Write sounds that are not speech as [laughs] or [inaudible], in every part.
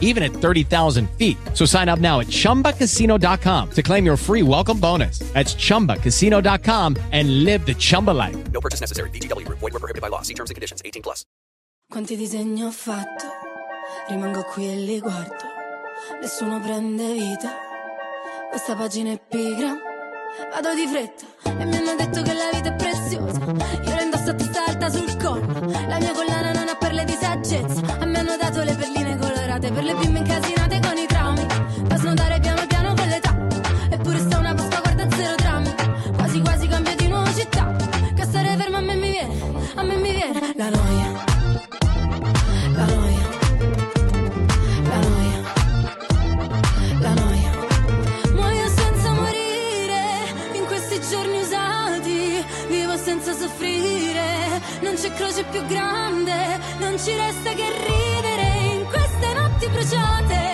even at 30,000 feet. So sign up now at chumbacasino.com to claim your free welcome bonus. That's chumbacasino.com and live the Chumba life. No purchase necessary. VGW Group. Void were prohibited by law. See terms and conditions. 18 plus. Quanti disegni ho fatto, rimango qui e li guardo, nessuno prende vita, questa pagina è pigra, vado di fretta e mi hanno detto che la vita è preziosa, io la indosso a testa alta sul collo, la mia collana non ha perle di saggezza, la noia. La noia, la noia, la noia. Muoio senza morire in questi giorni usati. Vivo senza soffrire. Non c'è croce più grande. Non ci resta che ridere in queste notti bruciate.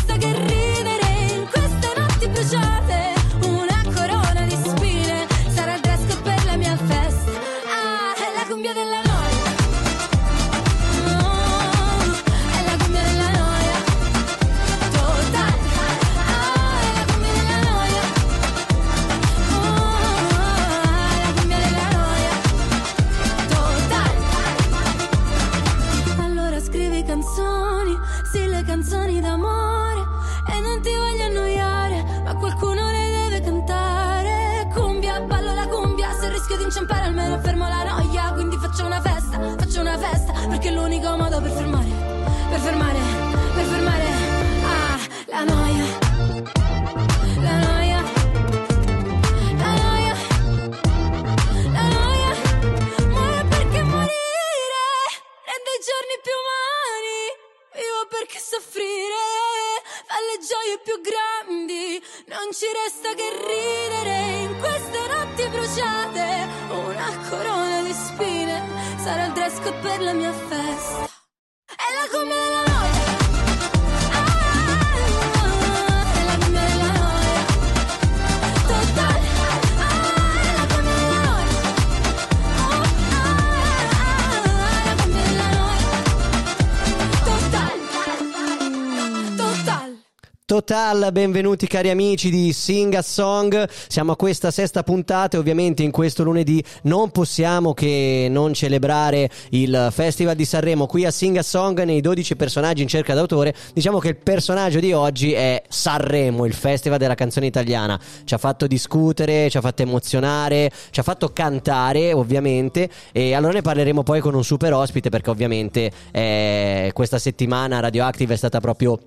più grandi. Non ci resta che ridere in queste notti bruciate. Una corona di spine sarà il dress per la mia festa. È la cumbia della Total, benvenuti cari amici di Sing a Song. Siamo a questa sesta puntata e ovviamente in questo lunedì non possiamo che non celebrare il Festival di Sanremo qui a Sing a Song nei 12 personaggi in cerca d'autore. Diciamo che il personaggio di oggi è Sanremo, il Festival della canzone italiana. Ci ha fatto discutere, ci ha fatto emozionare, ci ha fatto cantare ovviamente e allora ne parleremo poi con un super ospite perché ovviamente eh, questa settimana Radioactive è stata proprio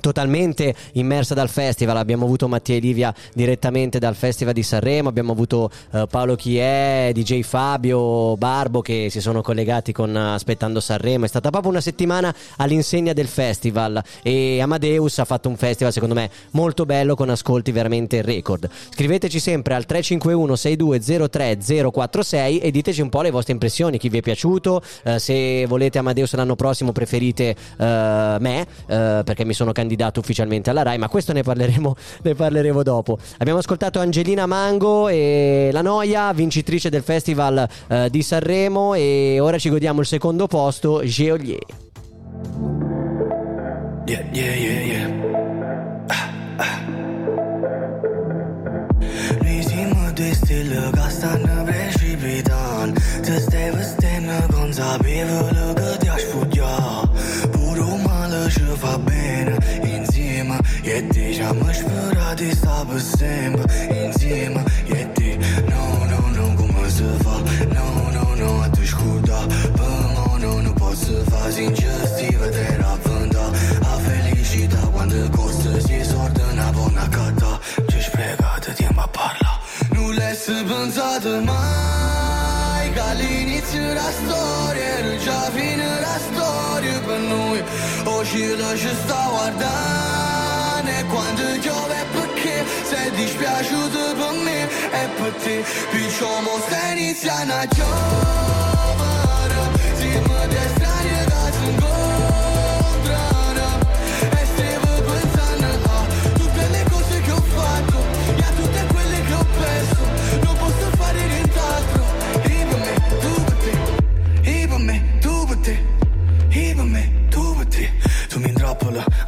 totalmente immersa dal festival. Abbiamo avuto Mattia e Livia direttamente dal festival di Sanremo abbiamo avuto eh, Paolo Chiè DJ Fabio Barbo che si sono collegati con eh, Aspettando Sanremo. È stata proprio una settimana all'insegna del festival e Amadeus ha fatto un festival secondo me molto bello con ascolti veramente record. Scriveteci sempre al 351 6203 046 e diteci un po' le vostre impressioni chi vi è piaciuto eh, se volete Amadeus l'anno prossimo preferite eh, me perché mi sono candidato candidato ufficialmente alla RAI, ma questo ne parleremo, ne parleremo dopo. Abbiamo ascoltato Angelina Mango e La Noia, vincitrice del Festival eh, di Sanremo e ora ci godiamo il secondo posto, Geolier. Yeah, yeah, yeah, yeah. Ah, ah. Precipitan. Just stay with stay, no. je ti Ja më shpër adi sa bësim Inzim je ti No, no, no, ku më së fa No, no, no, aty shkuda Pëmo, no, no, po së fa Zinë që stive të A felicita quando costă Si sortă n-a bona cata Ce-și prega parla Nu le së bënzatë mai Ca l'inizio la storia Nu già fine la storia per noi O ci lascia sta guardando quando giove perché sei dispiaciuto per me e per te, picciamo se inizia una giornata.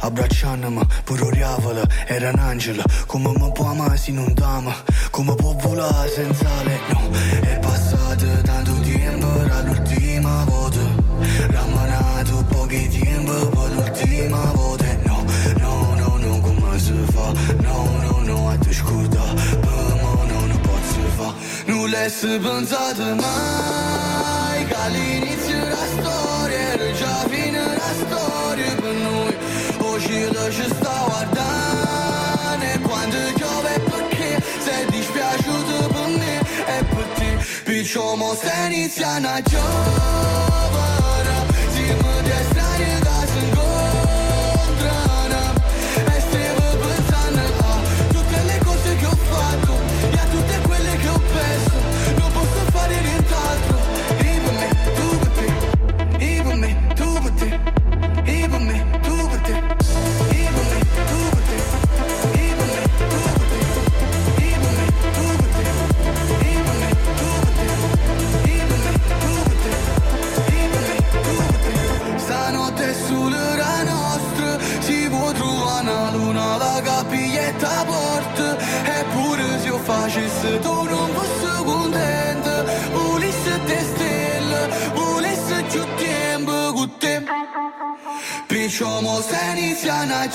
Abbracciandomi pure oriavola, era un angelo. Come mi può amare se non t'ama come può volare senza lei no è passato tanto tempo dall'ultima volta. Ramanato pochi tempo per l'ultima volta. No, no, no, no, come si fa? No, no, no, a te scorda per me no, non posso fa non l'hai pensato mai che all'inizio o cielo ci sta guardando e quando piove è perché sei dispiaciuto per me e per te perciò mo stai iniziando a giovere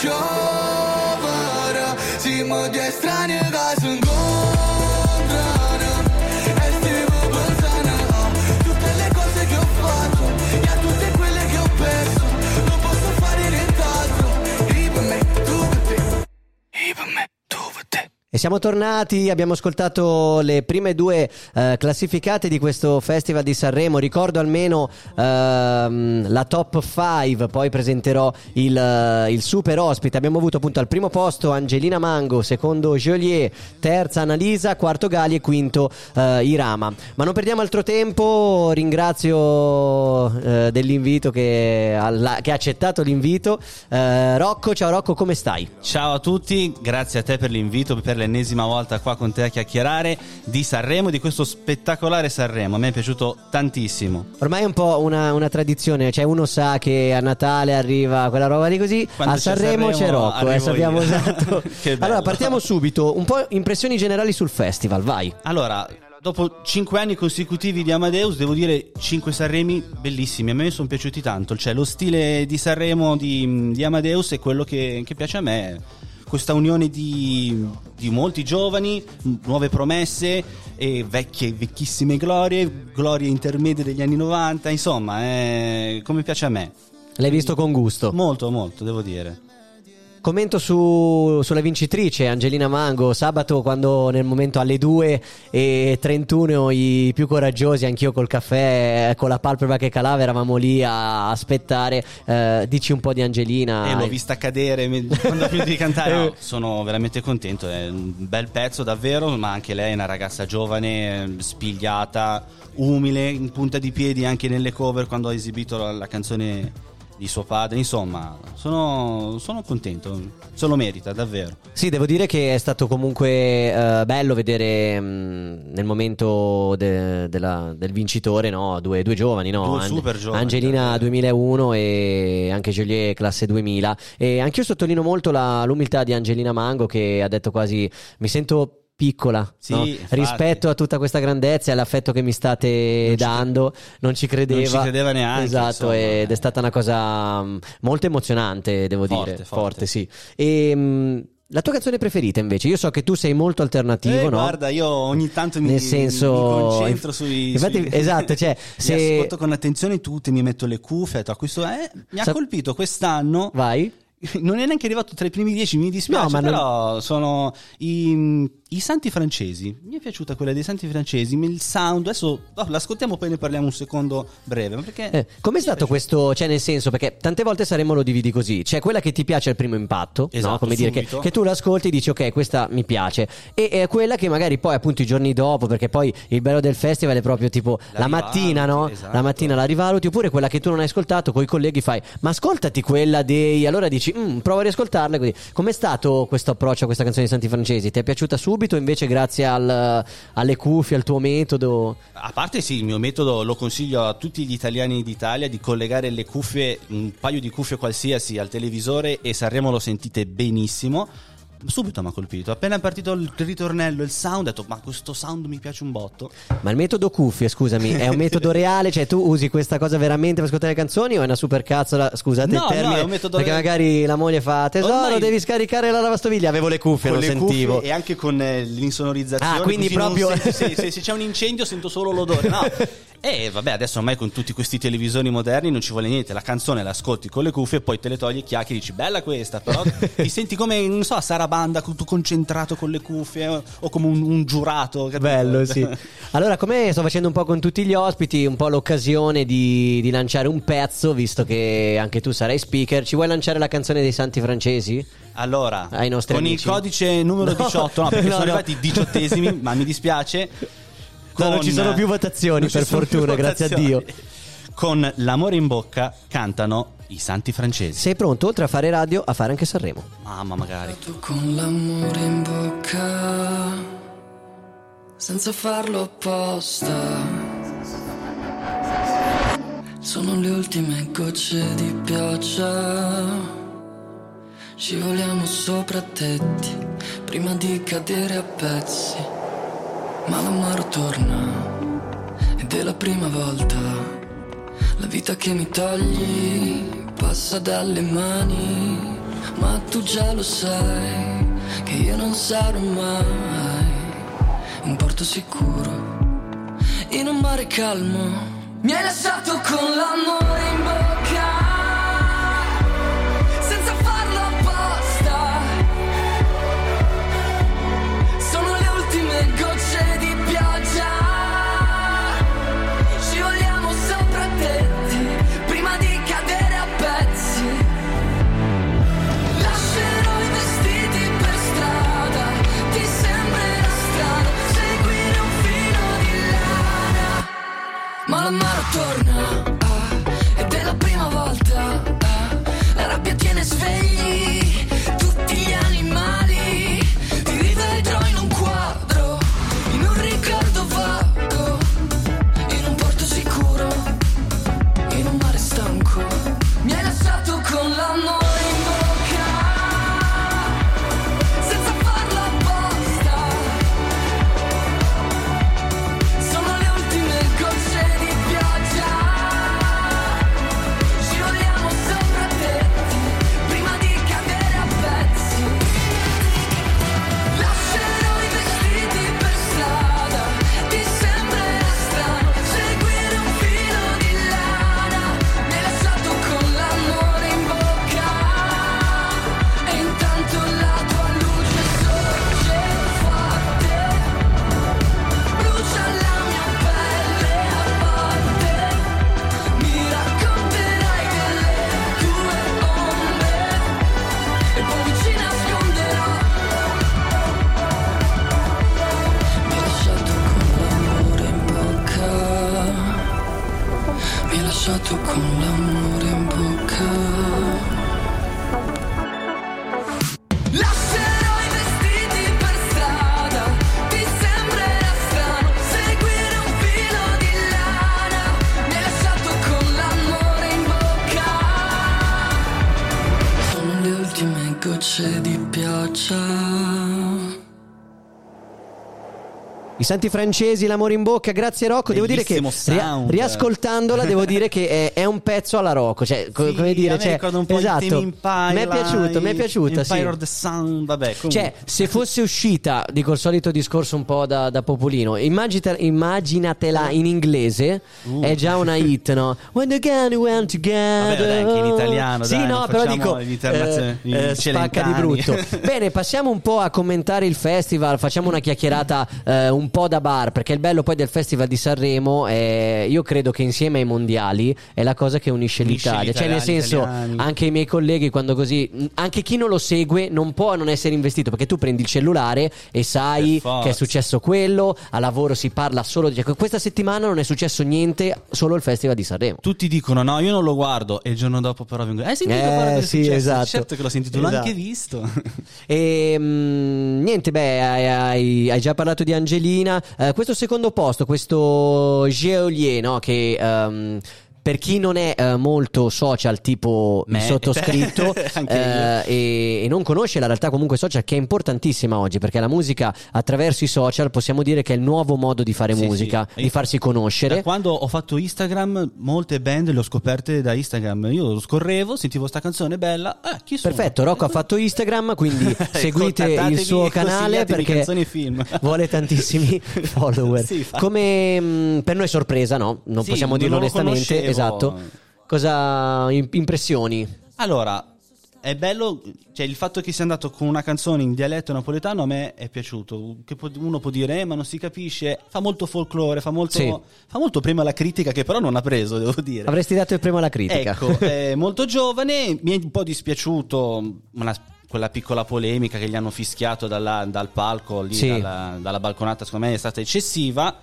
your siamo tornati, abbiamo ascoltato le prime due eh, classificate di questo Festival di Sanremo. Ricordo almeno ehm, la top 5, poi presenterò il, eh, il super ospite. Abbiamo avuto appunto al primo posto Angelina Mango, secondo Joliet, terza Annalisa, quarto Gali e quinto eh, Irama. Ma non perdiamo altro tempo, ringrazio eh, dell'invito che, alla- che ha accettato l'invito. Eh, Rocco, ciao Rocco, come stai? Ciao a tutti, grazie a te per l'invito per l'ennesima volta qua con te a chiacchierare di Sanremo, di questo spettacolare Sanremo. A me è piaciuto tantissimo. Ormai è un po' una, una tradizione, cioè uno sa che a Natale arriva quella roba di così, Quando a Sanremo c'è Rocco, eh, sappiamo io. [laughs] esatto. Allora partiamo subito, un po' impressioni generali sul festival, vai. Allora, dopo cinque anni consecutivi di Amadeus, devo dire cinque Sanremi bellissimi. A me sono piaciuti tanto. Cioè, lo stile di Sanremo di, di Amadeus è quello che, che piace a me. Questa unione di, di molti giovani, nuove promesse e vecchie, vecchissime glorie, glorie intermedie degli anni 90. Insomma, è come piace a me. L'hai visto con gusto. Molto, molto, devo dire. Commento su- sulla vincitrice Angelina Mango, sabato quando nel momento alle 2 e 31 i più coraggiosi, anch'io col caffè, con la palpebra che calava, eravamo lì a aspettare, Eh, dici un po' di Angelina. E l'ho vista cadere quando ho finito di cantare. [laughs] No, Eh. sono veramente contento. È un bel pezzo, davvero. Ma anche lei è una ragazza giovane, eh, spigliata, umile, in punta di piedi anche nelle cover quando ha esibito la, la canzone di suo padre. Insomma, sono, sono contento. Se lo merita, davvero. Sì, devo dire che è stato comunque eh, bello vedere mh, nel momento de- della- del vincitore no? due, due giovani, no? Due super giovani, Angelina davvero. 2001 e anche Joliet classe 2000. E anch'io sottolineo molto la- l'umiltà di Angelina Mango che ha detto quasi mi sento piccola Sì, no? rispetto a tutta questa grandezza e all'affetto che mi state ci dando non ci credeva non ci credeva neanche, esatto insomma, ed è eh. stata una cosa mh, molto emozionante devo Forte, dire forte. sì e mh, la tua canzone preferita invece? Io so che tu sei molto alternativo, Eh, no? Guarda, io ogni tanto mi, Nel senso- mi concentro sui. [laughs] Infatti, sui- esatto, cioè, [laughs] se- ascolto con attenzione tutte, mi metto le cuffie. "Ah, questo è- mi ha Sa- colpito quest'anno. Vai. [laughs] non è neanche arrivato tra i primi dieci, mi dispiace, No, ma non- però sono i, i santi francesi. Mi è piaciuta quella dei santi francesi, il sound, adesso oh, l'ascoltiamo poi ne parliamo un secondo breve, perché... Eh, com'è stato questo? Cioè, nel senso, perché tante volte saremo lo dividi così: c'è quella che ti piace al primo impatto, no? Esatto, come dire che, che tu l'ascolti e dici, ok, questa mi piace, e è quella che magari poi, appunto, i giorni dopo, perché poi il bello del festival è proprio tipo la, La mattina, no? esatto. La mattina la rivaluti, oppure quella che tu non hai ascoltato, con i colleghi fai, ma ascoltati quella dei. Allora dici, "Mm, prova a riascoltarla. Così. Com'è stato questo approccio a questa canzone di Santi Francesi? Ti è piaciuta subito, invece, grazie al- alle cuffie, al tuo metodo? A parte sì, il mio metodo lo consiglio a tutti gli italiani d'Italia di collegare le cuffie, un paio di cuffie qualsiasi al televisore e Sanremo lo sentite benissimo. Subito mi ha colpito, appena è partito il ritornello, il sound, ho detto ma questo sound mi piace un botto. Ma il metodo cuffie, scusami, è un metodo [laughs] reale? Cioè, tu usi questa cosa veramente per ascoltare le canzoni o è una super cazzola? Scusate No, il no, termine. è un metodo perché reale. magari la moglie fa tesoro, Ormai- devi scaricare la lavastoviglie. Avevo le cuffie, con non le sentivo. cuffie e anche con eh, l'insonorizzazione. Ah, quindi proprio- senti- [laughs] se, se- se c'è un incendio sento solo l'odore. No. [laughs] E vabbè, adesso ormai con tutti questi televisori moderni non ci vuole niente. La canzone l'ascolti con le cuffie e poi te le togli e chiacchieri dici bella questa, però ti senti come, non so, Sarabanda, tu concentrato con le cuffie o, o come un, un giurato. capito? Bello, sì. [laughs] Allora, come sto facendo un po' con tutti gli ospiti, un po' l'occasione di, di lanciare un pezzo, visto che anche tu sarai speaker. Ci vuoi lanciare la canzone dei santi francesi? Allora, Ai nostri con amici. il codice numero [laughs] No, 18, no, perché no, sono no. arrivati i diciottesimi, ma mi dispiace. [laughs] No, non Con- ci sono più votazioni, per fortuna, grazie a votazioni. Dio. Con l'amore in bocca cantano i santi francesi. Sei pronto, oltre a fare radio, a fare anche Sanremo? Mamma, magari. Tu con l'amore in bocca, senza farlo apposta. Sono le ultime gocce di pioggia. Scivoliamo sopra tetti prima di cadere a pezzi. Ma l'amaro torna ed è la prima volta. La vita che mi togli passa dalle mani, ma tu già lo sai che io non sarò mai un porto sicuro in un mare calmo. Mi hai lasciato con l'amore in bocca, Ma gocce di pioggia. I Santi Francesi, l'amore in bocca, grazie Rocco. Devo dire che Bellissimo sound. riascoltandola devo dire che è, è un pezzo alla Rocco, cioè Sì, come dire, cioè, un po' esatto. mi è piaciuta, mi è piaciuta, sì. Empire of the Sun, vabbè, comunque. Cioè, se fosse uscita, dico il solito discorso un po' da, da popolino, immagita- immaginatela in inglese, è già una hit, no? When the gun went together. Uh. Vabbè, anche in italiano, Sì, dai, no, però dico, eh, gli eh, spacca di brutto. [laughs] Bene, passiamo un po' a commentare il festival, facciamo una chiacchierata eh, un po' da bar, perché il bello poi del festival di Sanremo è, io credo che insieme ai mondiali è la cosa che unisce, Unisce l'Italia, cioè nel senso italiani. anche i miei colleghi quando così, mh, anche chi non lo segue non può non essere investito, perché tu prendi il cellulare e sai che è successo quello, a lavoro si parla solo di... Cioè, questa settimana non è successo niente, solo il festival di Sanremo. Tutti dicono no, io non lo guardo e il giorno dopo però vengo. Hai sentito Eh, guarda cosa è sì, successo?" esatto. Certo che l'ho sentito, l'ho Esatto. anche visto. E mm, niente, beh, hai, hai- hai già parlato di Angelina. Eh, questo secondo posto, questo Geolier, no? Che ehm, per chi non è eh, molto social, tipo il Me, sottoscritto, [laughs] eh, e, e non conosce la realtà comunque social, che è importantissima oggi, perché la musica attraverso i social possiamo dire che è il nuovo modo di fare Sì, musica, sì. di farsi conoscere. Da quando ho fatto Instagram, molte band le ho scoperte da Instagram. Io scorrevo, sentivo sta canzone bella. Eh, chi sono? Perfetto, Rocco ha fatto Instagram, quindi [laughs] seguite il suo canale perché [laughs] vuole tantissimi follower. Sì, Come mh, per noi è sorpresa, no? Non possiamo dirlo lo onestamente. Esatto. Cosa im- impressioni? Allora, è bello, cioè il fatto che sia andato con una canzone in dialetto napoletano a me è piaciuto. Che uno può dire, eh, ma non si capisce. Fa molto folklore, fa molto, Sì. fa molto prima la critica, che però non ha preso, devo dire. Avresti dato il primo alla critica. Ecco, è molto giovane, mi è un po' dispiaciuto una- quella piccola polemica che gli hanno fischiato dalla- dal palco, lì, Sì. dalla, dalla balconata, secondo me è stata eccessiva.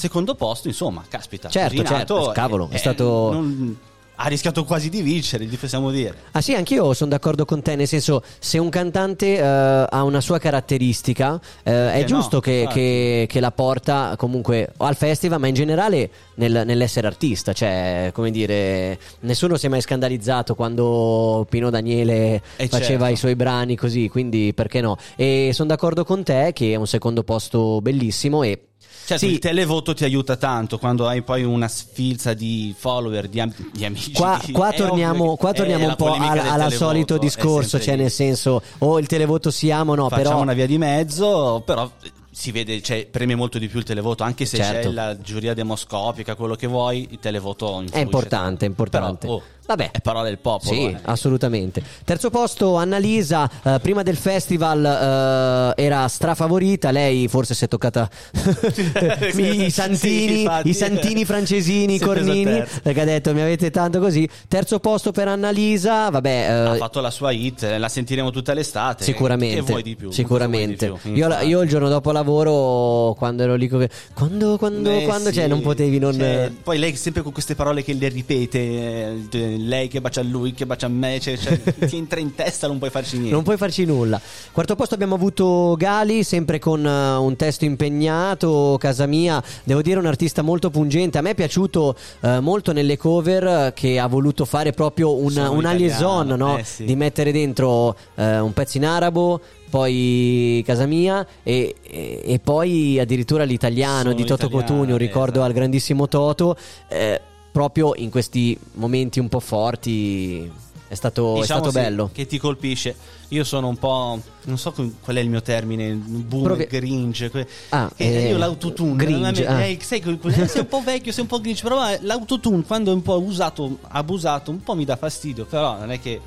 Secondo posto, insomma, caspita. Certo, così certo, cavolo, è eh, stato- non- ha rischiato quasi di vincere, gli possiamo dire. Ah sì, anch'io sono d'accordo con te, nel senso se un cantante eh, ha una sua caratteristica eh, è no, giusto che, infatti. che- che la porta comunque al festival, ma in generale nel- nell'essere artista, cioè come dire, nessuno si è mai scandalizzato quando Pino Daniele Eh, faceva certo. i suoi brani così, quindi perché no? E sono d'accordo con te che è un secondo posto bellissimo e... Certo, Sì. il televoto ti aiuta tanto quando hai poi una sfilza di follower, di, am- di amici. Qua, di- qua torniamo, qua torniamo un po' al, televoto, solito discorso, cioè lì. nel senso o il televoto siamo o no, Facciamo però una via di mezzo, però si vede, cioè, preme molto di più il televoto, anche se Certo. c'è la giuria demoscopica, quello che vuoi, il televoto influisce È importante, è importante. Però, oh, Vabbè. è parola del popolo. Sì, eh. assolutamente. Terzo posto, Annalisa, eh, prima del festival eh, era strafavorita, lei forse si è toccata [laughs] i Sì, santini, infatti. i santini francesini, i il cornini, perché ha detto mi avete tanto così. Terzo posto per Annalisa, vabbè... eh, Ha fatto la sua hit, la sentiremo tutta l'estate. Sicuramente, Che vuoi di più? sicuramente. Di più? Io, io il giorno dopo lavoro, quando ero lì, co- quando, quando, Eh, quando, sì. cioè, non potevi non. Cioè, poi lei sempre con queste parole che le ripete, eh, lei che bacia lui, che bacia me, cioè, cioè, [laughs] ti entra in testa, non puoi farci niente. Non puoi farci nulla. Quarto posto abbiamo avuto Gali, sempre con eh, un testo impegnato. Casa mia, devo dire, un artista molto pungente. A me è piaciuto eh, molto nelle cover eh, che ha voluto fare proprio un, Sono una liaison, no? eh, sì. di mettere dentro eh, un pezzo in arabo. Poi Casa Mia e, e- e poi addirittura l'italiano Sono di Toto Cotugno, un ricordo esatto. al grandissimo Toto. eh, proprio in questi momenti un po' forti è stato, è Diciamo stato sì, bello. Che ti colpisce. Io sono un po'. Non so qual è il mio termine. Boom, Provi- gringe. que- Ah, eh, io l'autotune. gringe, ah. eh, quel- sei un po' vecchio, sei un po' gringe. Però l'autotune, quando è un po' usato, abusato, un po' mi dà fastidio. Però non è che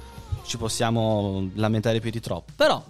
ci possiamo lamentare più di troppo. Però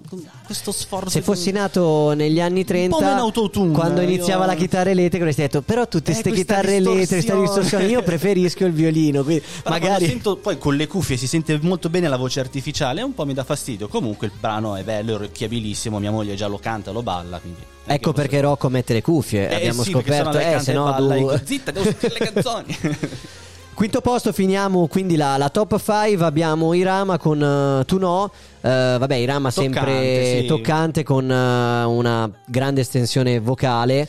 questo sforzo. Se fossi nato negli anni 30, po' meno autotune, quando io- iniziava la chitarra elettrica, avresti detto: Però tutte Eh, queste chitarre elettriche, questa distorsione." distorsione, io preferisco il violino. Quindi [laughs] Però magari. sento, poi con le cuffie si sente molto bene la voce artificiale, un po' mi dà fastidio. Comunque il brano è bello, è orecchiabilissimo. Mia moglie già lo canta, lo balla. Quindi Ecco posso- perché Rocco mette le cuffie. Eh, Abbiamo sì, scoperto, eh, se no dico, zitta, devo sentire le canzoni. [laughs] Quinto posto, finiamo quindi la, la top 5. Abbiamo Irama con eh, Tu no. Eh, vabbè, Irama sempre Toccante, sì. toccante con eh, una grande estensione vocale.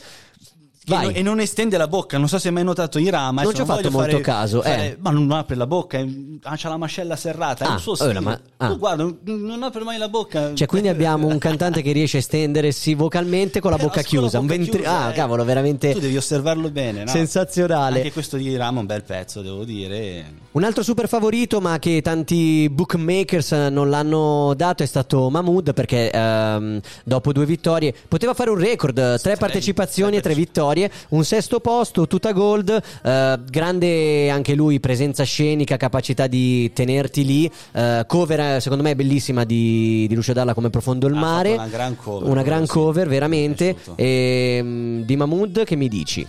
Vai. e non estende la bocca, non so se hai mai notato Irama. Non ci ho fatto molto caso, eh. Ma non apre la bocca, è- ha c'ha la mascella serrata, è Ah, un suo oh, stile. ma- ah. Tu guarda, non- apre mai la bocca. Cioè, quindi abbiamo un [laughs] cantante che riesce a estendersi vocalmente con la Però bocca solo chiusa. Un bocca ventri- chiusa, ah, eh. cavolo, veramente Tu devi osservarlo bene, no? sensazionale. Anche questo di Irama è un bel pezzo, devo dire. Un altro super favorito, ma che tanti bookmakers eh, non l'hanno dato, è stato Mahmood perché ehm, dopo due vittorie poteva fare un record: eh, tre partecipazioni e tre vittorie, un sesto posto, tutta gold. eh, grande anche lui, presenza scenica, capacità di tenerti lì. eh, cover, eh, secondo me, bellissima di, di Lucio Dalla come Profondo il mare. una gran cover, Una gran sì. cover, veramente. E, mm, di Mahmood, che mi dici?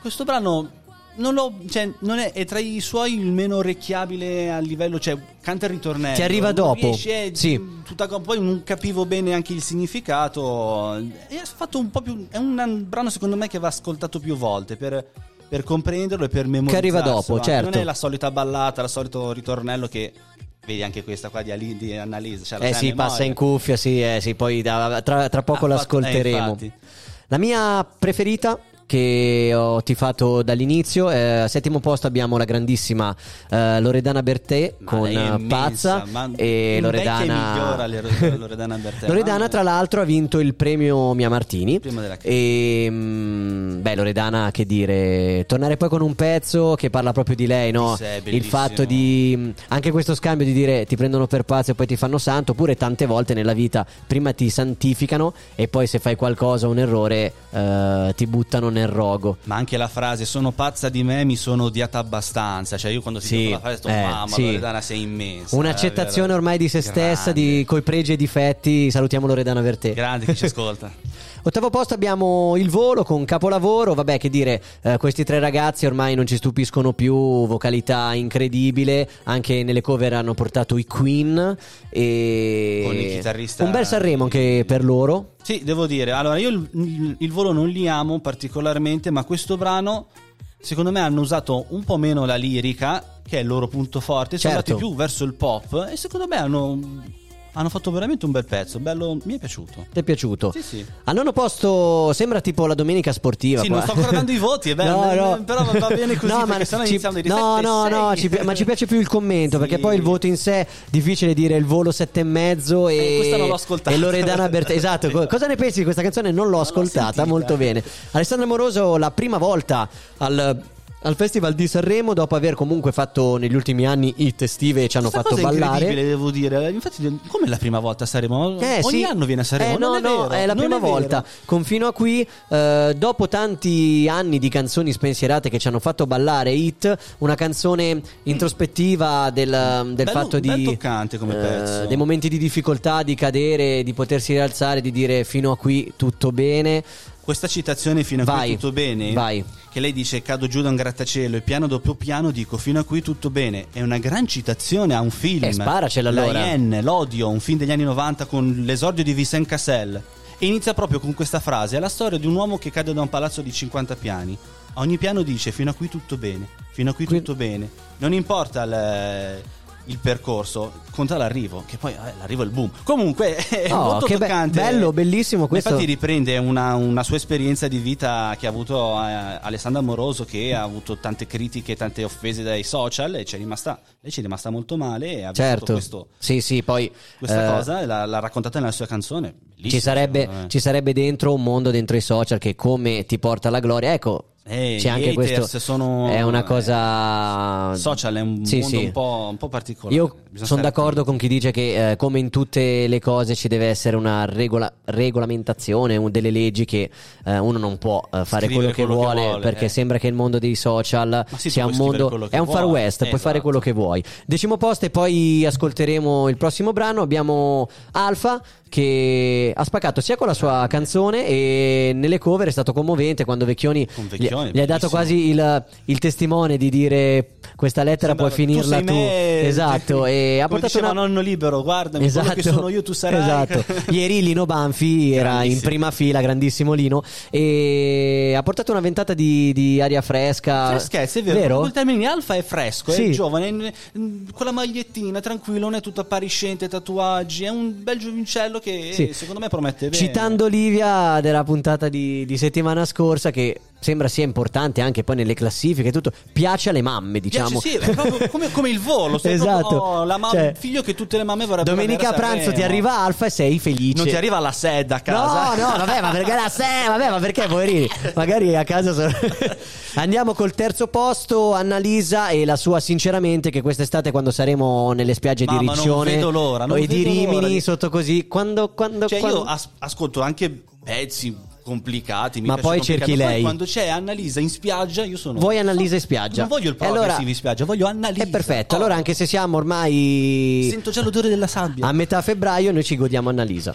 Questo brano non, lo, cioè, non è, è tra i suoi il meno orecchiabile a livello, cioè canta il ritornello. Ti arriva dopo, riesce, sì. tutta- poi non capivo bene anche il significato. È fatto un po' più. È un brano secondo me che va ascoltato più volte per, per comprenderlo e per memorizzarlo. arriva dopo, anche. certo. Non è la solita ballata, il solito ritornello che. Vedi anche questa qua di, Ali, di Annalisa. cioè Eh sì, passa in cuffia, sì, eh, sì, poi da- tra, tra poco fatto- l'ascolteremo. eh. La mia preferita che ho tifato dall'inizio, eh, al settimo posto abbiamo la grandissima eh, Loredana Bertè Ma con immensa, Pazza ma e Loredana migliora le- Loredana Bertè. [laughs] Loredana tra l'altro ha vinto il premio Mia Martini Prima della e mm, beh Loredana che dire tornare poi con un pezzo che parla proprio di lei no? Sé, il fatto di anche questo scambio di dire ti prendono per pazzo e poi ti fanno santo oppure tante volte nella vita prima ti santificano e poi se fai qualcosa un errore eh, ti buttano nel rogo Ma anche la frase sono pazza di me, mi sono odiata abbastanza. Cioè, io quando ti Sì, la frase sto eh, mamma, sì. Loredana sei immensa. un'accettazione eh, ormai di se stessa di, Grande. coi pregi e difetti salutiamo Loredana Vertè Grande chi ci ascolta. [laughs] Ottavo posto abbiamo il volo con capolavoro, vabbè che dire, eh, questi tre ragazzi ormai non ci stupiscono più, vocalità incredibile, anche nelle cover hanno portato i Queen. E Con il chitarrista- un bel Sanremo anche per loro. Sì, devo dire, allora io il, il- il volo non li amo particolarmente, ma questo brano secondo me hanno usato un po' meno la lirica, che è il loro punto forte, sono Certo. andati più verso il pop e secondo me hanno, hanno fatto veramente un bel pezzo, bello, mi è piaciuto. Ti è piaciuto? Sì, sì. Al nono posto sembra tipo la domenica sportiva. Sì, qua. non sto ancora dando i voti, è [laughs] bello, No, no. però va bene così, No, perché sennò ci- iniziamo a dire No, no, no, ci ma ci piace più il commento Sì. perché poi il voto in sé difficile dire il volo sette e mezzo e, Eh, questa non l'ho ascoltata. e Loredana Bertè. Esatto, co- cosa ne pensi di questa canzone? Non l'ho ascoltata sentita. molto bene. Alessandro Moroso la prima volta al al Festival di Sanremo dopo aver comunque fatto negli ultimi anni hit estive e ci hanno Questa fatto cosa è ballare. incredibile, devo dire. Infatti, come la prima volta a Sanremo? Eh, Ogni sì. anno viene a Sanremo. Eh, no, è no, vero, è la prima vero. volta. Con fino a qui, eh, dopo tanti anni di canzoni spensierate che ci hanno fatto ballare hit, una canzone introspettiva del, del Bello- fatto di. toccante come eh, pezzo. dei momenti di difficoltà, di cadere, di potersi rialzare, di dire fino a qui tutto bene. Questa citazione fino a Vai, qui tutto bene. vai. Che lei dice cado giù da un grattacielo e piano dopo piano dico fino a qui tutto bene. È una gran citazione a un film. Eh, sparacela La allora. Iene, L'odio, un film degli anni 90 con l'esordio di Vincent Cassel. E inizia proprio con questa frase. È la storia di un uomo che cade da un palazzo di 50 piani. A ogni piano dice fino a qui tutto bene, fino a qui Qui- tutto bene. Non importa il, il percorso, conta l'arrivo, che poi eh, l'arrivo è il boom. Comunque [laughs] è Oh, molto che be- toccante. bello, bellissimo questo. Infatti riprende una, una sua esperienza di vita che ha avuto eh, Alessandra Amoroso che ha avuto tante critiche, tante offese dai social e ci è rimasta, lei ci è rimasta molto male e ha Certo. questo, Sì, sì, poi. questa eh, cosa l'ha, l'ha raccontata nella sua canzone. Ci sarebbe, me. ci sarebbe dentro un mondo dentro i social che come ti porta alla gloria. Ecco, Eh, c'è anche questo. sono- è una eh, cosa. social è un Sì, mondo sì. Un, po', un po' particolare. Io sono d'accordo attenti. con chi dice che, eh, come in tutte le cose, ci deve essere una regola- regolamentazione, un- delle leggi che eh, uno non può eh, fare quello Scrivere che quello che vuole, vuole, perché eh. sembra che il mondo dei social sì, sia un mondo. quello È un far west, puoi fare Esatto. quello che vuoi. Decimo posto, e poi ascolteremo il prossimo brano. Abbiamo Alfa che ha spaccato sia con la sua canzone e nelle cover è stato commovente quando Vecchioni, Vecchioni, gli, ha dato quasi il, il testimone di dire questa lettera Sembrava, puoi finirla tu tu. me, esatto, [laughs] e ha come portato diceva una... nonno libero, guardami, quello che sono io tu sarai. Esatto. [laughs] Ieri Lino Banfi era in prima fila, grandissimo Lino, e ha portato una ventata di, di aria fresca. Freschezza, è vero. Vero? Col termine alfa è fresco, Sì. è giovane, con la magliettina, tranquillo, non è tutto appariscente, tatuaggi, è un bel giovincello che Sì. secondo me promette bene. Citando Livia della puntata di, di settimana scorsa, che sembra sia importante anche poi nelle classifiche e tutto, piace alle mamme, Piace, diciamo. sì, è proprio [laughs] come, come il volo, Esatto. proprio, oh, la mamma- Cioè, il figlio che tutte le mamme vorrebbero Domenica a pranzo ti arriva Alfa e sei felice. Non ti arriva la sed a casa. No, no, vabbè, ma perché la sei? Vabbè, ma perché poverini? Magari a casa sono... [laughs] Andiamo col terzo posto, Annalisa e la sua sinceramente che quest'estate quando saremo nelle spiagge di Mamma, non Riccione vedo l'ora, non e di Rimini di- sotto così, quando quando, Cioè, quando- io as- ascolto anche pezzi complicati. mi Ma poi cerchi Poi lei. quando c'è Annalisa in spiaggia, io sono. Vuoi Annalisa in spiaggia? Non voglio il E allora- progressive in spiaggia, voglio Annalisa. È perfetto. Oh, Allora anche se siamo ormai Sento già l'odore della sabbia. a metà febbraio noi ci godiamo Annalisa.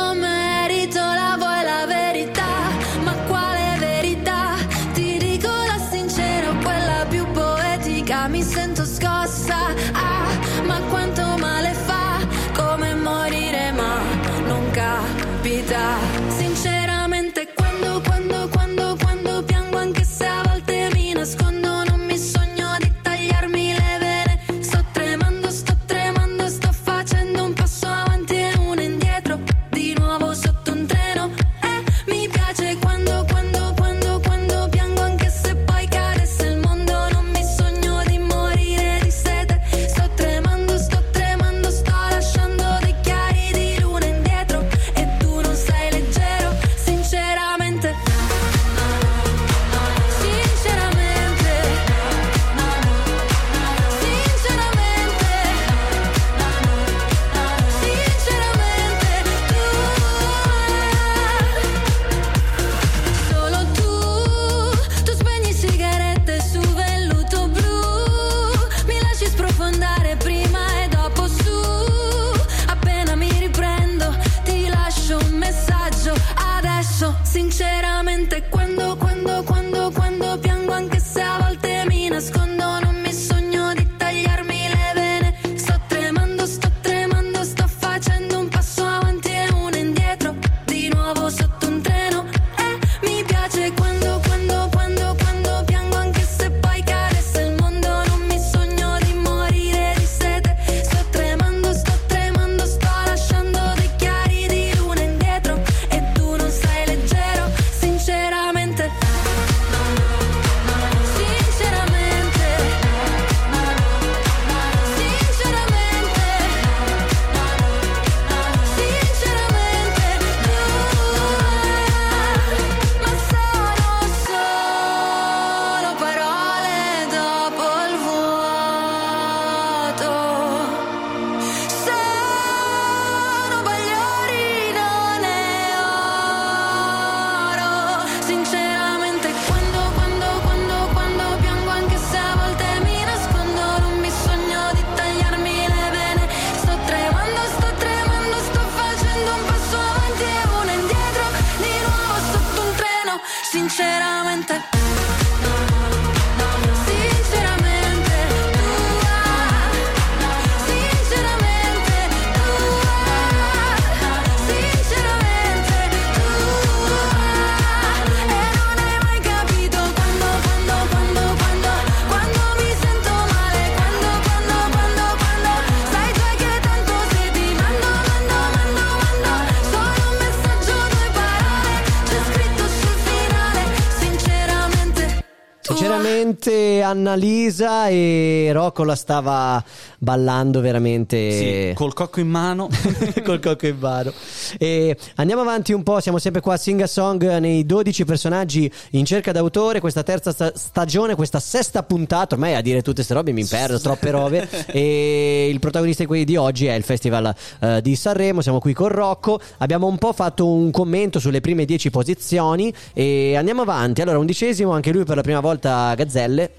Annalisa e Rocco la stava ballando veramente Sì, col cocco in mano. [laughs] col cocco in mano. E andiamo avanti un po', siamo sempre qua a Sing a Song nei 12 personaggi in cerca d'autore, questa terza sta- stagione, questa sesta puntata, ormai a dire tutte queste robe mi perdo, troppe robe. [laughs] e il protagonista di quelli di oggi è il Festival eh, di Sanremo, siamo qui con Rocco, abbiamo un po' fatto un commento sulle prime 10 posizioni e andiamo avanti. Allora, undicesimo, anche lui per la prima volta Gazzelle.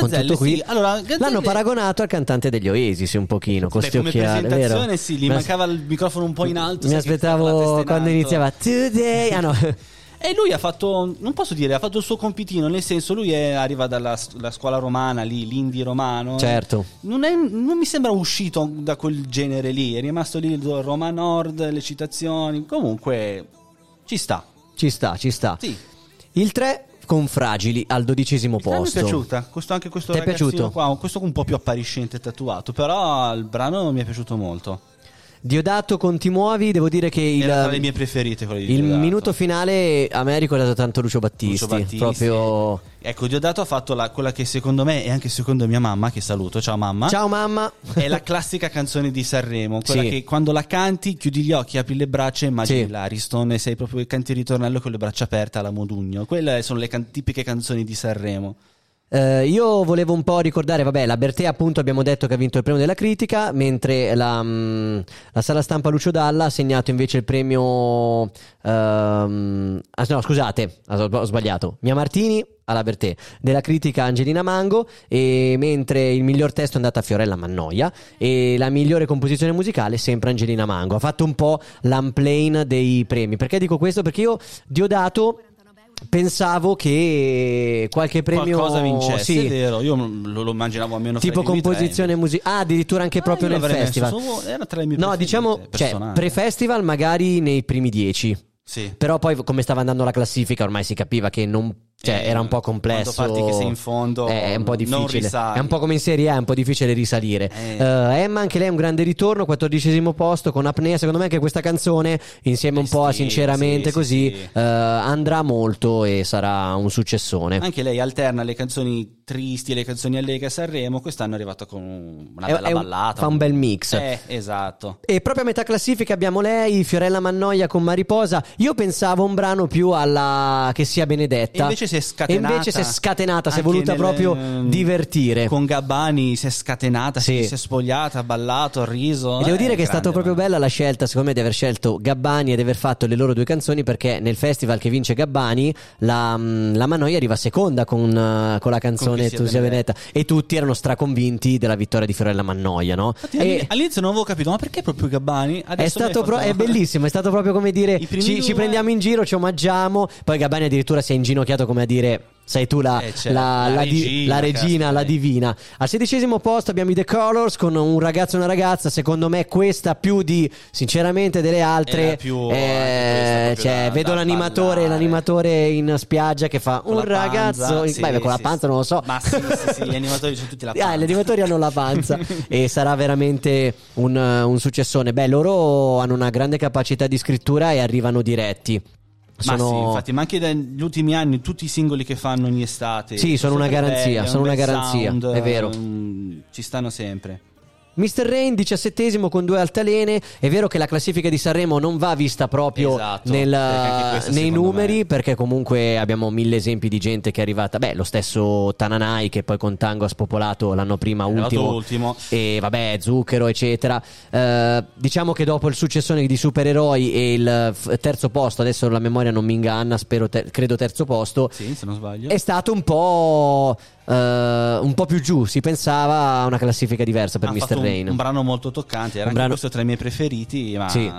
Gazzelle, qui. sì. Allora, Gazzelle- L'hanno paragonato al cantante degli Oasis un pochino, con Beh, sti come occhiali, presentazione vero? sì, gli Ma- mancava il microfono un po' in alto. mi aspettavo in quando alto. iniziava Today. Ah no. [laughs] E lui ha fatto, non posso dire, ha fatto il suo compitino, nel senso lui è- arriva dalla scuola romana, lì, l'indie romano. Certo. Non, è- non mi sembra uscito da quel genere lì, è rimasto lì il Roma Nord, le citazioni, comunque ci sta. Ci sta, ci sta. Sì. Il 3 con Fragili al dodicesimo brano Mi è posto. piaciuta, questo, anche questo Ti è ragazzino piaciuto? qua, questo un po' più appariscente e tatuato, però il brano mi è piaciuto molto. Diodato con Ti muovi, devo dire che il, Era tra le mie preferite quelli di il Diodato. minuto finale a me ha ricordato tanto Lucio Battisti. Lucio Battisti. Proprio. Ecco, Diodato ha fatto la- quella che secondo me e anche secondo mia mamma, che saluto, ciao mamma. Ciao mamma. È la classica canzone di Sanremo, quella Sì. che quando la canti chiudi gli occhi, apri le braccia e immagini Sì. l'Ariston e sei proprio canti il ritornello con le braccia aperte alla Modugno. Quelle sono le can- tipiche canzoni di Sanremo. Eh, io volevo un po' ricordare, vabbè, la Bertè appunto abbiamo detto che ha vinto il premio della critica, mentre la, mm, la sala stampa Lucio Dalla ha segnato invece il premio... ehm, ah, no, scusate, ho ho sbagliato. Mia Martini alla Bertè, della critica Angelina Mango, e mentre il miglior testo è andata a Fiorella Mannoia e la migliore composizione musicale sempre Angelina Mango. Ha fatto un po' l'unplane dei premi. Perché dico questo? Perché io Diodato... Pensavo che qualche premio Qualcosa vincesse, sì, è vero. Io lo, lo immaginavo almeno tipo i composizione musicale. Ah, addirittura anche Ah, proprio io nel festival. su- era tra le mie no, diciamo, cioè, personali. pre-festival magari nei primi dieci. Sì. Però poi come stava andando la classifica ormai si capiva che non... Cioè, Eh, era un po' complesso. quando parti che sei in fondo, è un po' difficile. È un po' come in Serie A, è un po' difficile risalire. Eh. Eh, Emma, anche lei è un grande ritorno, quattordicesimo posto con Apnea. Secondo me anche questa canzone, insieme un po' a Sinceramente sì, così, sì, eh, andrà molto e sarà un successone. Anche lei alterna le canzoni tristi e le canzoni allegre a Sanremo. Quest'anno è arrivata con una bella è ballata. fa un bel mix. Eh, esatto. E proprio a metà classifica abbiamo lei, Fiorella Mannoia con Mariposa. Io pensavo un brano più alla che sia Benedetta. E invece si è E scatenata. invece si è scatenata, si è voluta nel- proprio ehm, divertire. Con Gabbani si è scatenata, Sì. si, è spogliata, ha ballato, ha riso. E devo Eh, dire che è stata proprio bella la scelta, secondo me, di aver scelto Gabbani ed aver fatto le loro due canzoni perché nel festival che vince Gabbani la, mm, la Mannoia arriva seconda con, eh, con la canzone sia Tu sia. Benedetta e tutti erano straconvinti della vittoria di Fiorella Mannoia, no? Infatti, E- all'in- all'inizio non avevo capito, ma perché proprio Gabbani? È, Adesso stato pro- è [laughs] bellissimo, è stato proprio come dire ci, due- ci prendiamo in giro, ci omaggiamo. Poi Gabbani addirittura si è inginocchiato come a dire sei tu la, Eh, certo, la- la la regina, la regina, la divina. Al sedicesimo posto abbiamo i The Colors con un ragazzo e una ragazza. Secondo me questa più di sinceramente delle altre. Più- eh, cioè, da- vedo da l'animatore, l'animatore in spiaggia che fa Con un la panza, ragazzo. in- sì, beh, con la panza sì. non lo so. Ma sì, sì, sì, gli animatori sono tutti la panza. [laughs] Ah, gli animatori hanno la panza [laughs] e sarà veramente un, un successone. Beh, loro hanno una grande capacità di scrittura e arrivano diretti. Ma Sono... sì, infatti, ma anche negli ultimi anni tutti i singoli che fanno ogni estate Sì, sono una garanzia, belli, sono un una garanzia, sound, è vero. mm, ci stanno sempre. Mr. Rain, diciassettesimo con due altalene. È vero che la classifica di Sanremo non va vista proprio Esatto, nel- questa, nei numeri, me- perché comunque abbiamo mille esempi di gente che è arrivata. Beh, lo stesso Tananai, che poi con Tango ha spopolato l'anno prima ultimo. ultimo. E vabbè, Zucchero, eccetera. Eh, diciamo che dopo il successone di supereroi e il terzo posto, adesso la memoria non mi inganna, spero ter- credo terzo posto. Sì, se non sbaglio. È stato un po', eh, un po' più giù, si pensava a una classifica diversa per ha Mr. fatto un- Rain. Un, brano molto toccante, era Un anche brano- questo tra i miei preferiti, ma Sì.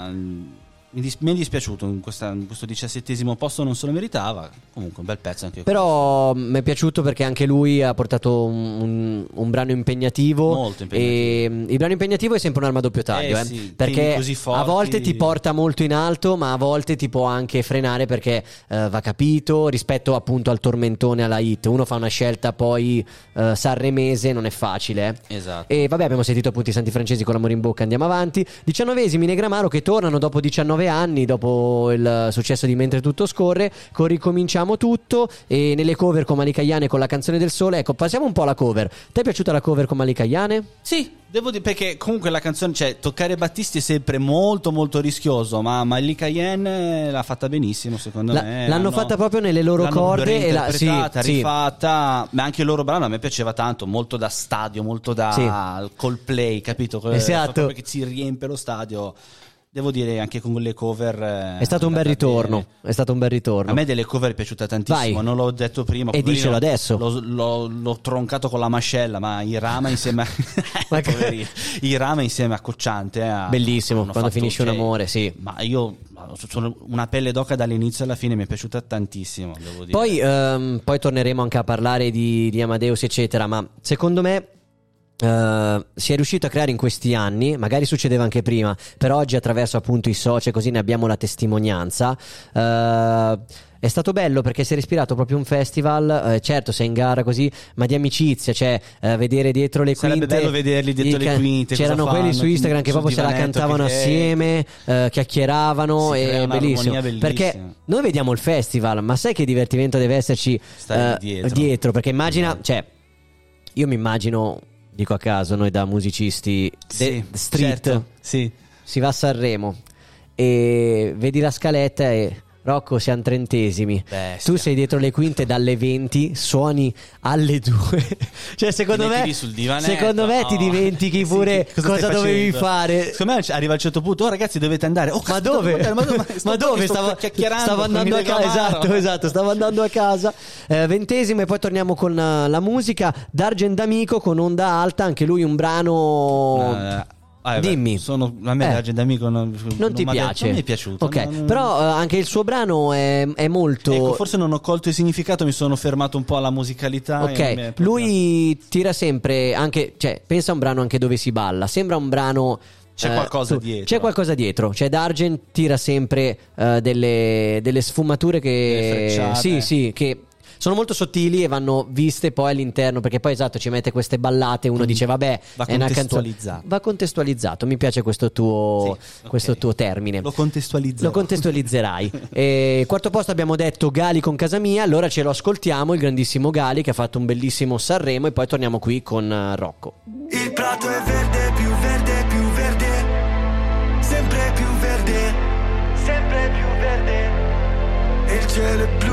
Mm, mi, dis- mi è dispiaciuto in, questa- in questo diciassettesimo posto, non se lo meritava. Comunque un bel pezzo anche Però mi è piaciuto perché anche lui ha portato un, un- un brano impegnativo. Molto impegnativo. E mm, il brano impegnativo è sempre un'arma a doppio taglio. Eh eh, sì, perché così a forti. volte ti porta molto in alto, ma a volte ti può anche frenare perché eh, va capito rispetto appunto al tormentone alla hit. Uno fa una scelta poi eh, sanremese, non è facile. eh. Esatto. E vabbè, abbiamo sentito appunto i Santi Francesi con l'amore in bocca, andiamo avanti. Diciannovesimi Negramaro che tornano dopo 19 nove anni dopo il successo di Mentre tutto scorre, con Ricominciamo tutto e nelle cover con Malika Iane con la canzone del sole. Ecco, passiamo un po' alla cover. Ti è piaciuta la cover con Malika Iane? Sì, devo dire perché comunque la canzone, cioè toccare Battisti è sempre molto molto rischioso, ma Malika Yen l'ha fatta benissimo secondo La- me. l'hanno fatta proprio nelle loro corde e la- sì, reinterpretata, sì. rifatta, ma anche il loro brano a me piaceva tanto, molto da stadio, molto da Coldplay, capito? Que- Esatto. che si riempie lo stadio. Devo dire anche con le cover eh, È stato un bel ritorno. bene. È stato un bel ritorno. A me delle cover è piaciuta tantissimo, Vai. non l'ho detto prima. E dicelo adesso. L'ho, l'ho- l'ho troncato con la mascella, ma Irama insieme a... [laughs] Ma- Poverino. Irama insieme a Cocciante. eh, Bellissimo, quando finisce un amore, sì. Ma io sono una pelle d'oca dall'inizio alla fine, mi è piaciuta tantissimo. Poi, ehm, poi torneremo anche a parlare di, di Amadeus, eccetera. Ma secondo me. Eh, si è riuscito a creare in questi anni, magari succedeva anche prima, però oggi attraverso appunto i social così ne abbiamo la testimonianza. eh, è stato bello perché si è respirato proprio un festival, eh, certo sei in gara così, ma di amicizia, cioè eh, vedere dietro le Sarebbe quinte. bello vederli dietro le quinte, C'erano quelli fanno, su Instagram che proprio se la cantavano assieme, eh, chiacchieravano e bellissimo. bellissima. Perché noi vediamo il festival, ma sai che divertimento deve esserci eh, dietro. Perché immagina, cioè, io mi immagino, dico a caso, noi da musicisti Sì, street, certo, sì. si va a Sanremo e vedi la scaletta e Rocco siamo trentesimi Bestia. tu sei dietro le quinte dalle 20 suoni alle 2 [laughs] cioè secondo Ti me divanetto, secondo me ti no. dimentichi Sì, pure che cosa, stai dovevi facendo? fare Secondo me arriva a un certo punto, oh ragazzi dovete andare. Oh, ma dove? andare, Ma, dove? [laughs] Ma dove? Stavo, chiacchierando stavo andando a casa. Esatto, [laughs] esatto. Stavo andando a casa. Eh, ventesimo e poi torniamo con eh, la musica. D'Argent D'Amico con Onda Alta, anche lui un brano. Eh, ah, Dimmi. Sono, a me Eh. l'Argent Amico non, non ti piace? Non mi è piaciuto. Ok, non- però eh, anche il suo brano è, è molto. Ecco, forse non ho colto il significato, mi sono fermato un po' alla musicalità. Ok, lui tira sempre anche, cioè, pensa a un brano anche dove si balla, sembra un brano... C'è eh, qualcosa tu- dietro. C'è qualcosa dietro, cioè D'Argent tira sempre eh, delle, delle sfumature Delle che... frecciate. Sì, sì, che sono molto sottili e vanno viste poi all'interno, perché poi esatto ci mette queste ballate, uno dice vabbè, va è una canzone... contestualizzato. Va contestualizzato, mi piace questo tuo, Sì, questo tuo termine. Lo contestualizzo. Lo contestualizzerai. [laughs] E quarto posto abbiamo detto Gali con casa mia. Allora ce lo ascoltiamo. Il grandissimo Gali che ha fatto un bellissimo Sanremo. E poi torniamo qui con eh, Rocco. Il prato è verde, più verde, più verde, sempre più verde, sempre più verde. Il cielo è blu,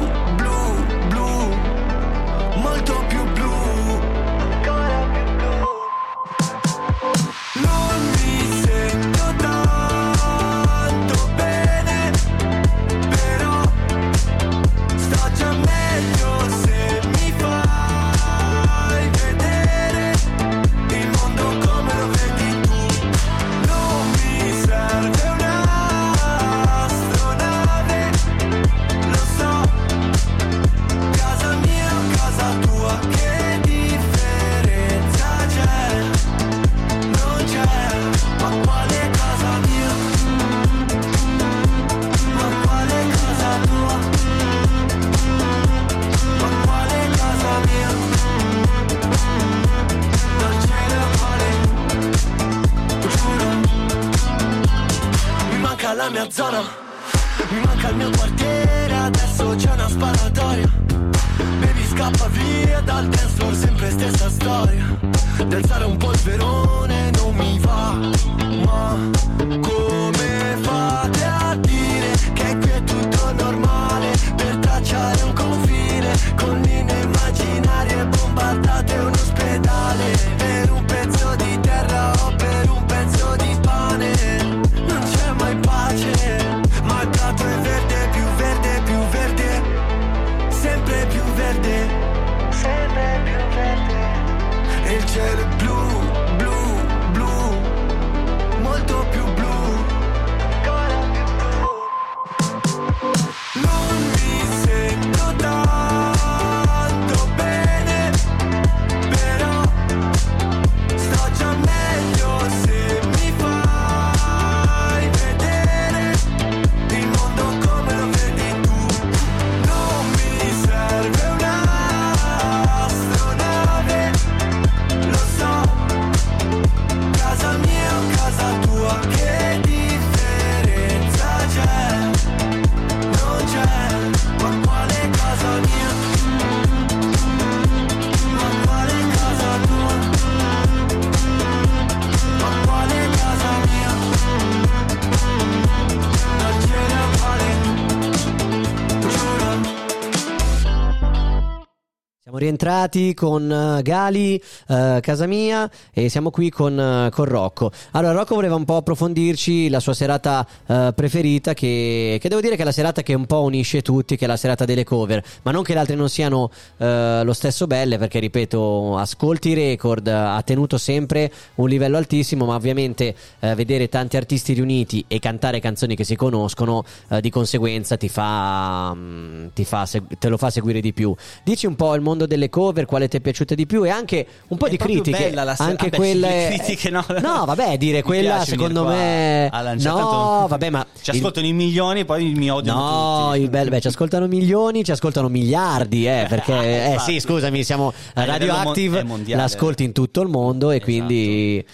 Siamo rientrati con eh, Gali, eh, casa mia, e siamo qui con, eh, con Rocco. Allora, Rocco voleva un po' approfondirci la sua serata eh, preferita, che, che devo dire che è la serata che un po' unisce tutti, che è la serata delle cover. Ma non che le altre non siano eh, lo stesso belle, perché ripeto, ascolti record, ha tenuto sempre un livello altissimo, ma ovviamente eh, vedere tanti artisti riuniti e cantare canzoni che si conoscono, di conseguenza ti fa, mm, ti fa te lo fa seguire di più. Dici un po' il mondo delle cover, quale ti è piaciuta di più e anche un po' È di critiche. bella la sera- anche vabbè, quelle critiche, no. [laughs] No, vabbè, dire quella secondo me No, vabbè, ma Ci il- ascoltano i milioni, poi mi odiano No, tutti. bello, beh, ci ascoltano milioni, ci ascoltano miliardi, eh, [laughs] perché, eh sì, scusami, siamo radioactive, mon- è mondiale. l'ascolti in tutto il mondo e Esatto. quindi...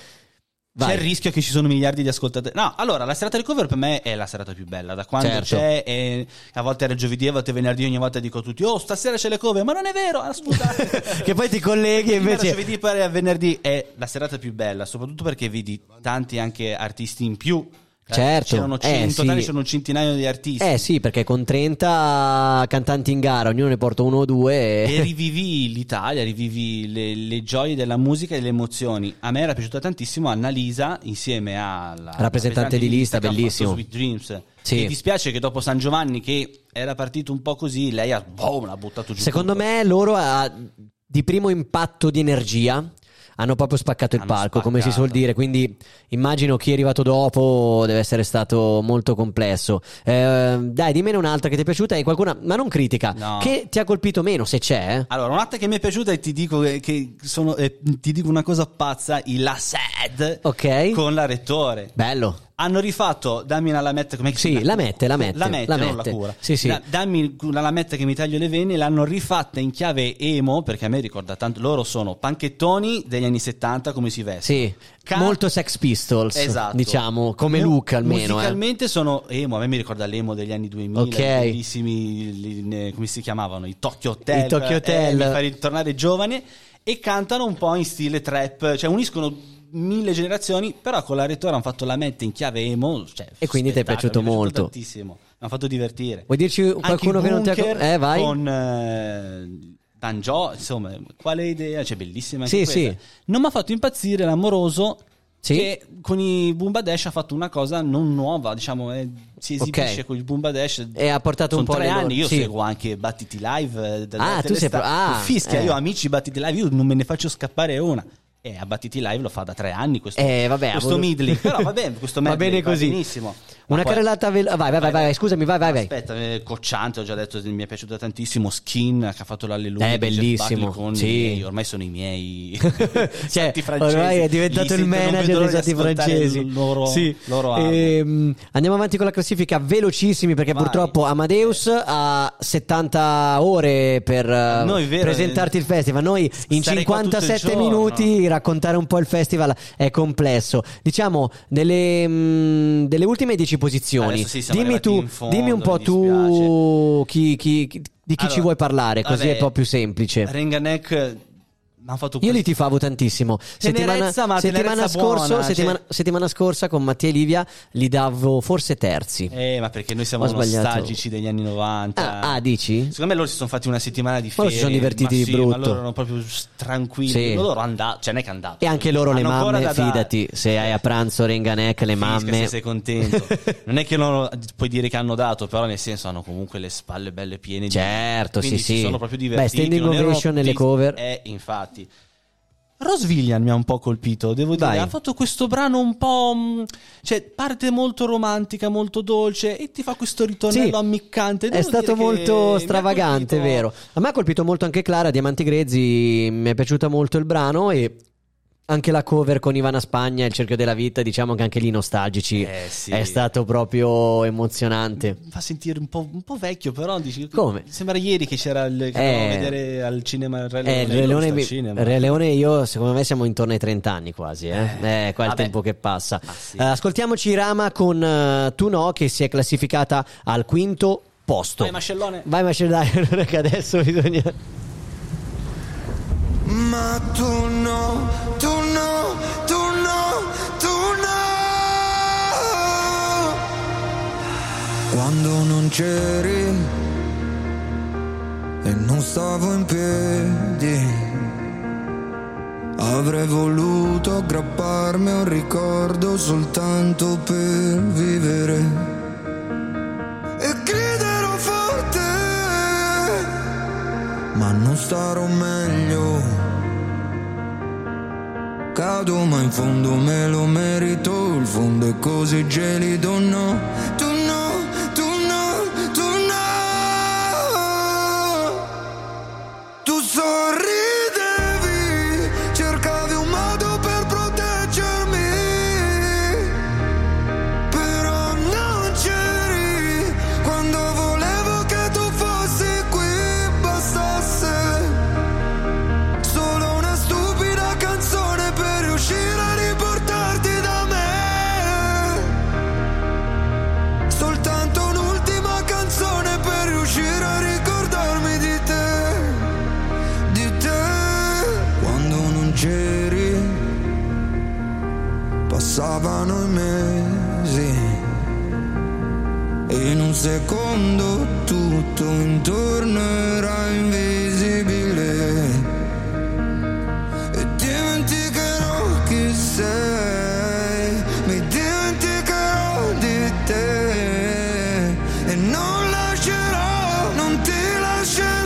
C'è Vai. il rischio che ci sono miliardi di ascoltatori. No, allora la serata di cover per me è la serata più bella. Da quando Certo. c'è, e a volte era giovedì, a volte venerdì, ogni volta dico a tutti: Oh, stasera c'è le cover, ma non è vero, ah, scusate. [laughs] che poi ti colleghi [laughs] e invece... giovedì, poi era venerdì è la serata più bella, soprattutto perché vedi tanti anche artisti in più. Eh, Certo, C'erano eh, 100, in totale sì. c'erano un centinaio di artisti. Eh sì, perché con 30 cantanti in gara, ognuno ne porta uno o due. E E... rivivi l'Italia, rivivi le, le gioie della musica e le emozioni. A me era piaciuta tantissimo Annalisa insieme alla Rappresentante di lista, bellissimo. Sweet Dreams. Sì. Mi dispiace che dopo San Giovanni, che era partito un po' così, lei ha, boom, l'ha buttato giù. Secondo tutto. me loro ha- di primo impatto di energia hanno proprio spaccato il Hanno palco, come si suol spaccato. dire. Quindi immagino chi è arrivato dopo deve essere stato molto complesso. Eh, dai, dimmene un'altra che ti è piaciuta e qualcuna, ma non critica, No. che ti ha colpito meno, se c'è. eh. Allora, un'altra che mi è piaciuta e ti dico che, sono, eh, ti dico una cosa pazza, i La Sad Ok. con la Rettore. Bello. Hanno rifatto Dammi una lametta come Sì, la mette, la mette, la mette, la non mette. la cura. Sì, sì. Da- dammi una lametta che mi taglio le vene, l'hanno rifatta in chiave emo, perché a me ricorda tanto loro sono panchettoni degli anni 70 come si vestono. Sì, Ca- molto Sex Pistols, Esatto. diciamo, come Mu- look almeno. eh. Musicalmente sono emo, a me mi ricorda l'emo degli anni 2000, Ok. i bellissimi, come si chiamavano? I Tokyo Hotel. I Tokyo eh, Hotel. mi fa ritornare giovane e cantano un po' in stile trap, cioè uniscono mille generazioni, però con la rettora hanno fatto la mette in chiave emo, cioè, E quindi ti è piaciuto molto. tantissimo, mi hanno fatto divertire. Vuoi dirci qualcuno i che non ti ha... Eh, vai. Con eh, Danjo, insomma, quale idea? Cioè, bellissima anche Sì, questa. sì. Non mi ha fatto impazzire l'amoroso Sì. che con i Boomba Dash ha fatto una cosa non nuova, diciamo, eh, si esibisce Ok. con il Boomba Dash. E ha portato un Sono po' tre le loro- anni, io sì. seguo anche Battiti Live. eh, della Ah, tu sei pro- ah, Fischia, eh. io amici Battiti Live, io non me ne faccio scappare una. E a Battiti Live lo fa da tre anni questo, Eh, vabbè, questo avevo- medley. [laughs] Però [laughs] va bene, questo Va bene così. benissimo. Una poi- carrellata velo- vai, vai, vai, vai, scusami, vai, vai, vai. Aspetta, eh, Cocciante, ho già detto, mi è piaciuta tantissimo. Skin, che ha fatto l'alleluia. Eh, di Jeff bellissimo, Con sì. miei, ormai sono i miei [laughs] cioè, ormai è diventato Li il manager dei santi francesi. loro, Sì. loro. Ehm, andiamo avanti con la classifica velocissimi perché Vai. purtroppo Amadeus ha 70 ore per eh, Noi, vero, presentarti il festival. Noi in Starei qua tutto il 57 giorno. minuti raccontare un po' il festival è complesso. Diciamo delle, mm, delle ultime 10 posizioni. Sì, dimmi tu, fondo, dimmi un po' tu chi, chi- chi- di chi ci Allora, vuoi parlare, così vabbè, è un po' più semplice. Renganek mi ha fatto Io li questo- tifavo tantissimo. Settimana, Tenerezza, ma settimana tenerezza scorso, buona, settimana, cioè- settimana scorsa con Mattia e Livia li davo forse terzi. Eh, ma perché noi siamo Ho sbagliato. nostalgici degli anni 90. Ah, ah, dici? Secondo me loro si sono fatti una settimana di Ma loro ferie. si sono divertiti ma di sì, brutto. Ma loro erano proprio tranquilli. Sì. Loro andato, cioè non è che andato. E anche loro le mamme, da fidati, se hai a pranzo Renganek, le Fischia mamme. se sei contento. [laughs] non è che non puoi dire che hanno dato, però nel senso hanno comunque le spalle belle piene. di- Certo, quindi sì, sì. sono proprio Beh, divertiti. standing non erano ovation nelle cover. Eh, infatti. Rose Villain mi ha un po' colpito, devo dire. Vai. Ha fatto questo brano un po'. mh, cioè, parte molto romantica, molto dolce e ti fa questo ritornello Sì, ammiccante. È Devo stato dire che molto stravagante, vero? A me ha colpito molto anche Clara, Diamanti Grezzi, mi è piaciuta molto il brano e anche la cover con Ivana Spagna, Il cerchio della vita, diciamo che anche lì nostalgici. Eh, sì. È stato proprio emozionante. Mi fa sentire un po', un po' vecchio, però dici. Come? Sembra ieri che c'era il. che Eh. vedere al cinema il Re Leone. Eh, il Io Re Leone, mi- cinema. Re Leone e io, secondo me, siamo intorno ai 30 anni quasi. Eh, eh, qua è il tempo che passa. sì. Eh, ascoltiamoci Rama con eh, Tu no, che si è classificata al quinto posto. Vai, Mascellone. Vai, Mascellone, [laughs] che adesso bisogna. Ma tu no, tu no, tu no, tu no. Quando non c'eri e non stavo in piedi, avrei voluto aggrapparmi a un ricordo soltanto per vivere. E griderò ma non starò meglio. Cado ma in fondo me lo merito, il fondo è così gelido, no, secondo tutto intorno era invisibile. E dimenticherò chi sei, mi dimenticherò di te. E non lascerò, non ti lascerò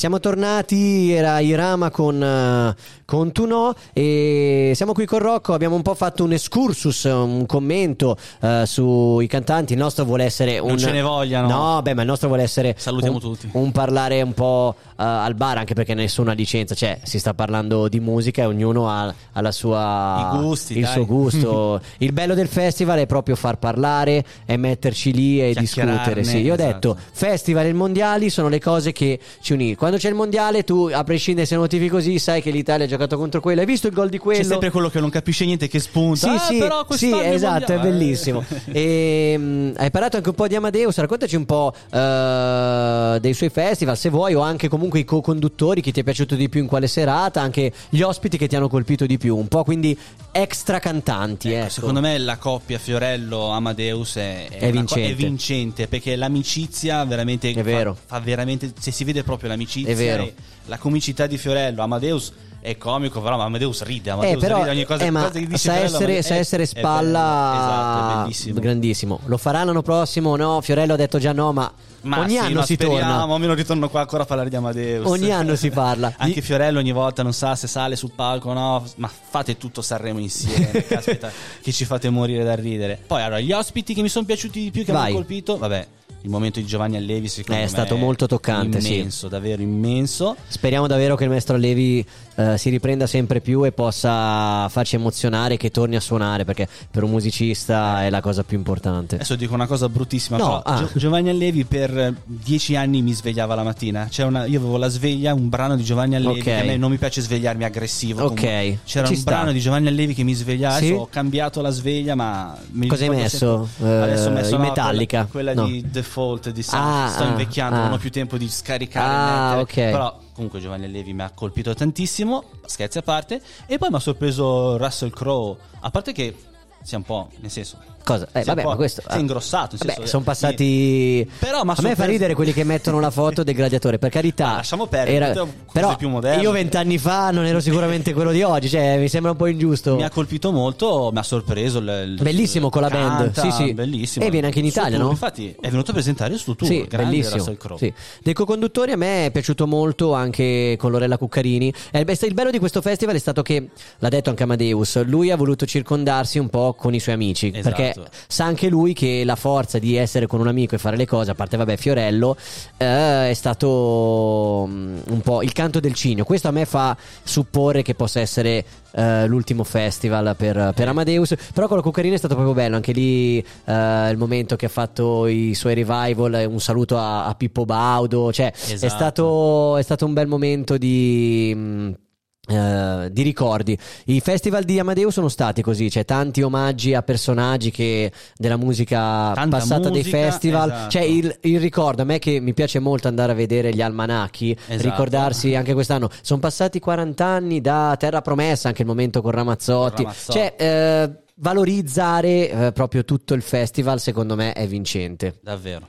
siamo tornati, era Irama con, eh, con Tu no e siamo qui con Rocco, abbiamo un po' fatto un excursus, un commento eh, sui cantanti, il nostro vuole essere un... Non ce ne vogliano. No, beh, ma il nostro vuole essere... Salutiamo un, tutti. Un parlare un po' eh, al bar, anche perché nessuno ha licenza, cioè si sta parlando di musica e ognuno ha, ha la sua... Gusti, il dai. suo gusto. [laughs] il bello del festival è proprio far parlare e metterci lì e discutere. Sì, io ho esatto. detto festival e mondiali sono le cose che ci uniscono. Quando c'è il mondiale, tu a prescindere se non tifi così, sai che l'Italia ha giocato contro quello. Hai visto il gol di quello? C'è sempre quello che non capisce niente che spunta. Sì, Ah, sì, però sì, esatto, è mondiale. bellissimo. [laughs] E, mm, hai parlato anche un po' di Amadeus, raccontaci un po' eh, dei suoi festival, se vuoi, o anche comunque i co-conduttori, chi ti è piaciuto di più in quale serata, anche gli ospiti che ti hanno colpito di più, un po' quindi extra cantanti. Ecco, ecco. Secondo me la coppia Fiorello-Amadeus è, È co- vincente. è vincente perché l'amicizia veramente È fa- vero. Fa, veramente se si vede proprio l'amicizia È la comicità di Fiorello Amadeus è comico però Amadeus ride Eh, Amadeus però, ride ogni cosa, eh, ma cosa che dice sa Fiorello, essere, ma- sa è- essere è spalla esatto è bellissimo grandissimo. Lo farà l'anno prossimo? No, Fiorello ha detto già no, ma, Ma ogni sì, anno si speriamo, torna. almeno ritorno qua ancora a parlare di Amadeus. Ogni anno si parla. [laughs] Anche Fiorello ogni volta non sa se sale sul palco o no, ma fate tutto Sanremo insieme. [laughs] Caspita, che ci fate morire da ridere. Poi allora, gli ospiti che mi sono piaciuti di più, che mi hanno colpito, vabbè, il momento di Giovanni Allevi secondo È me stato molto toccante, sì. immenso, davvero immenso. Speriamo davvero che il maestro Allevi eh, si riprenda sempre più e possa farci emozionare, che torni a suonare, perché per un musicista è la cosa più importante. Adesso dico una cosa bruttissima, No, ah. Gio- Giovanni Allevi per dieci anni mi svegliava la mattina. Una- io avevo la sveglia, un brano di Giovanni Allevi, Ok. che a me non mi piace svegliarmi aggressivo. Ok, comunque. C'era ci un sta. brano di Giovanni Allevi che mi svegliava, Sì? ho cambiato la sveglia, ma mi Cosa hai messo? sempre- Eh, adesso ho messo in Metallica? Quella, quella No. di Default di Sam. Ah, Sto ah, invecchiando, non ho più tempo di scaricare Ah, ok. Però comunque Giovanni Allevi mi ha colpito tantissimo, scherzi a parte. E poi mi ha sorpreso Russell Crowe, a parte che sia un po', nel senso... Cosa? Eh, vabbè, ma questo. Si è ingrossato. nel Vabbè, senso- sono passati. Però, ma a me fa sorpreso- ridere quelli che mettono la foto del gladiatore. Per carità, Ma lasciamo perdere, cose però più io vent'anni fa non ero sicuramente quello di oggi. Cioè, mi sembra un po' ingiusto. Mi ha colpito molto, mi ha sorpreso. il- il- Bellissimo con la band, canta, sì, sì. Bellissimo. E viene anche in Italia, tour, no? Infatti è venuto a presentare il suo tour. Sì, bellissimo. Sì. Dei co-conduttori a me è piaciuto molto anche con Lorella Cuccarini. Eh, il il bello di questo festival è stato che, l'ha detto anche Amadeus, lui ha voluto circondarsi un po' con i suoi amici. Esatto. Perché sa anche lui che la forza di essere con un amico e fare le cose, a parte vabbè Fiorello, eh, è stato mm, un po' il canto del cigno. Questo a me fa supporre che possa essere eh, l'ultimo festival per, per Amadeus. Però con la Cuccarini è stato proprio bello. Anche lì eh, il momento che ha fatto i suoi revival, eh, un saluto a, a Pippo Baudo. Cioè, è, Esatto. stato, è stato un bel momento di. mm, eh, di ricordi. I festival di Amadeus sono stati così, c'è tanti omaggi a personaggi che della musica Tanta passata dei musica, festival. esatto. C'è il, il ricordo, a me che mi piace molto andare a vedere gli almanacchi, Esatto. ricordarsi anche quest'anno. Sono passati 40 anni da Terra Promessa, anche il momento con Ramazzotti. Ramazzotti. Cioè, eh, valorizzare eh, proprio tutto il festival, secondo me, è vincente. Davvero.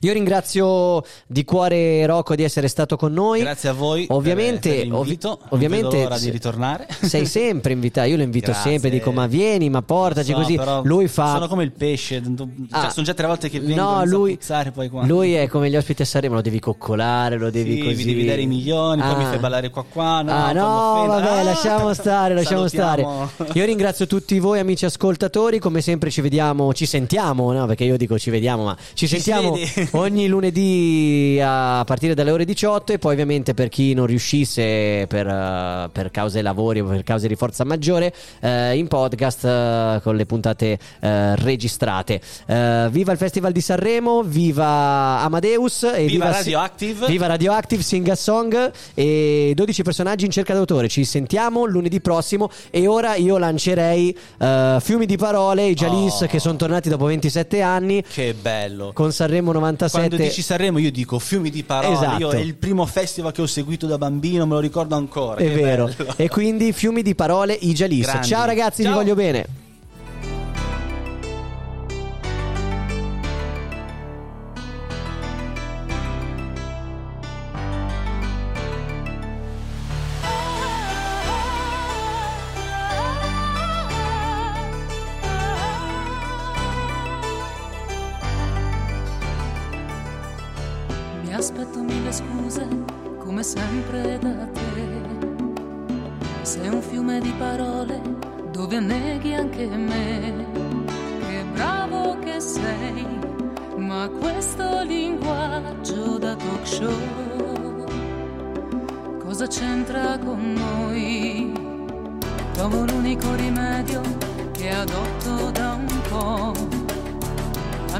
Io ringrazio di cuore Rocco di essere stato con noi. Grazie a voi. Ovviamente, per, per ovvi- ovviamente l'ora di ritornare. Sei sempre invitato, io lo invito Grazie. sempre, dico ma vieni, ma portaci so, così. Lui fa... Sono come il pesce. Cioè, Ah. sono già tre volte che vengo No, lui, puzzare, poi qua. lui è come gli ospiti a Sanremo, lo devi coccolare, lo devi Sì, così. vi devi dare i milioni, poi mi Ah. fai ballare qua qua. No, ah mi no, vabbè, Ah, lasciamo [laughs] stare, lasciamo salutiamo. stare. Io ringrazio tutti voi amici ascoltatori, come sempre ci vediamo, ci sentiamo, no? Perché io dico ci vediamo, ma ci, Ci sentiamo vede. [laughs] ogni lunedì a partire dalle ore 18 e poi ovviamente per chi non riuscisse per, eh, per cause lavori o per cause di forza maggiore eh, in podcast eh, con le puntate eh, registrate. Eh, viva il Festival di Sanremo, viva Amadeus e Viva viva, Radioactive. Viva Radioactive, Sing a Song e 12 personaggi in cerca d'autore. Ci sentiamo lunedì prossimo e ora io lancerei eh, Fiumi di parole, i Jalis Oh. che sono tornati dopo 27 anni Che bello. con Sanremo 97. Quando dici Sanremo io dico fiumi di parole. Esatto. Io è il primo festival che ho seguito da bambino, me lo ricordo ancora. È vero. bello. E quindi fiumi di parole, i. Grandi. Ciao ragazzi, vi Ciao. voglio bene.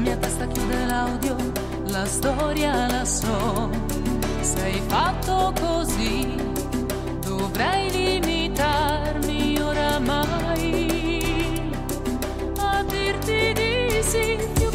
Mia testa chiude l'audio, la storia la so. Sei fatto così, dovrei limitarmi oramai a dirti di sì.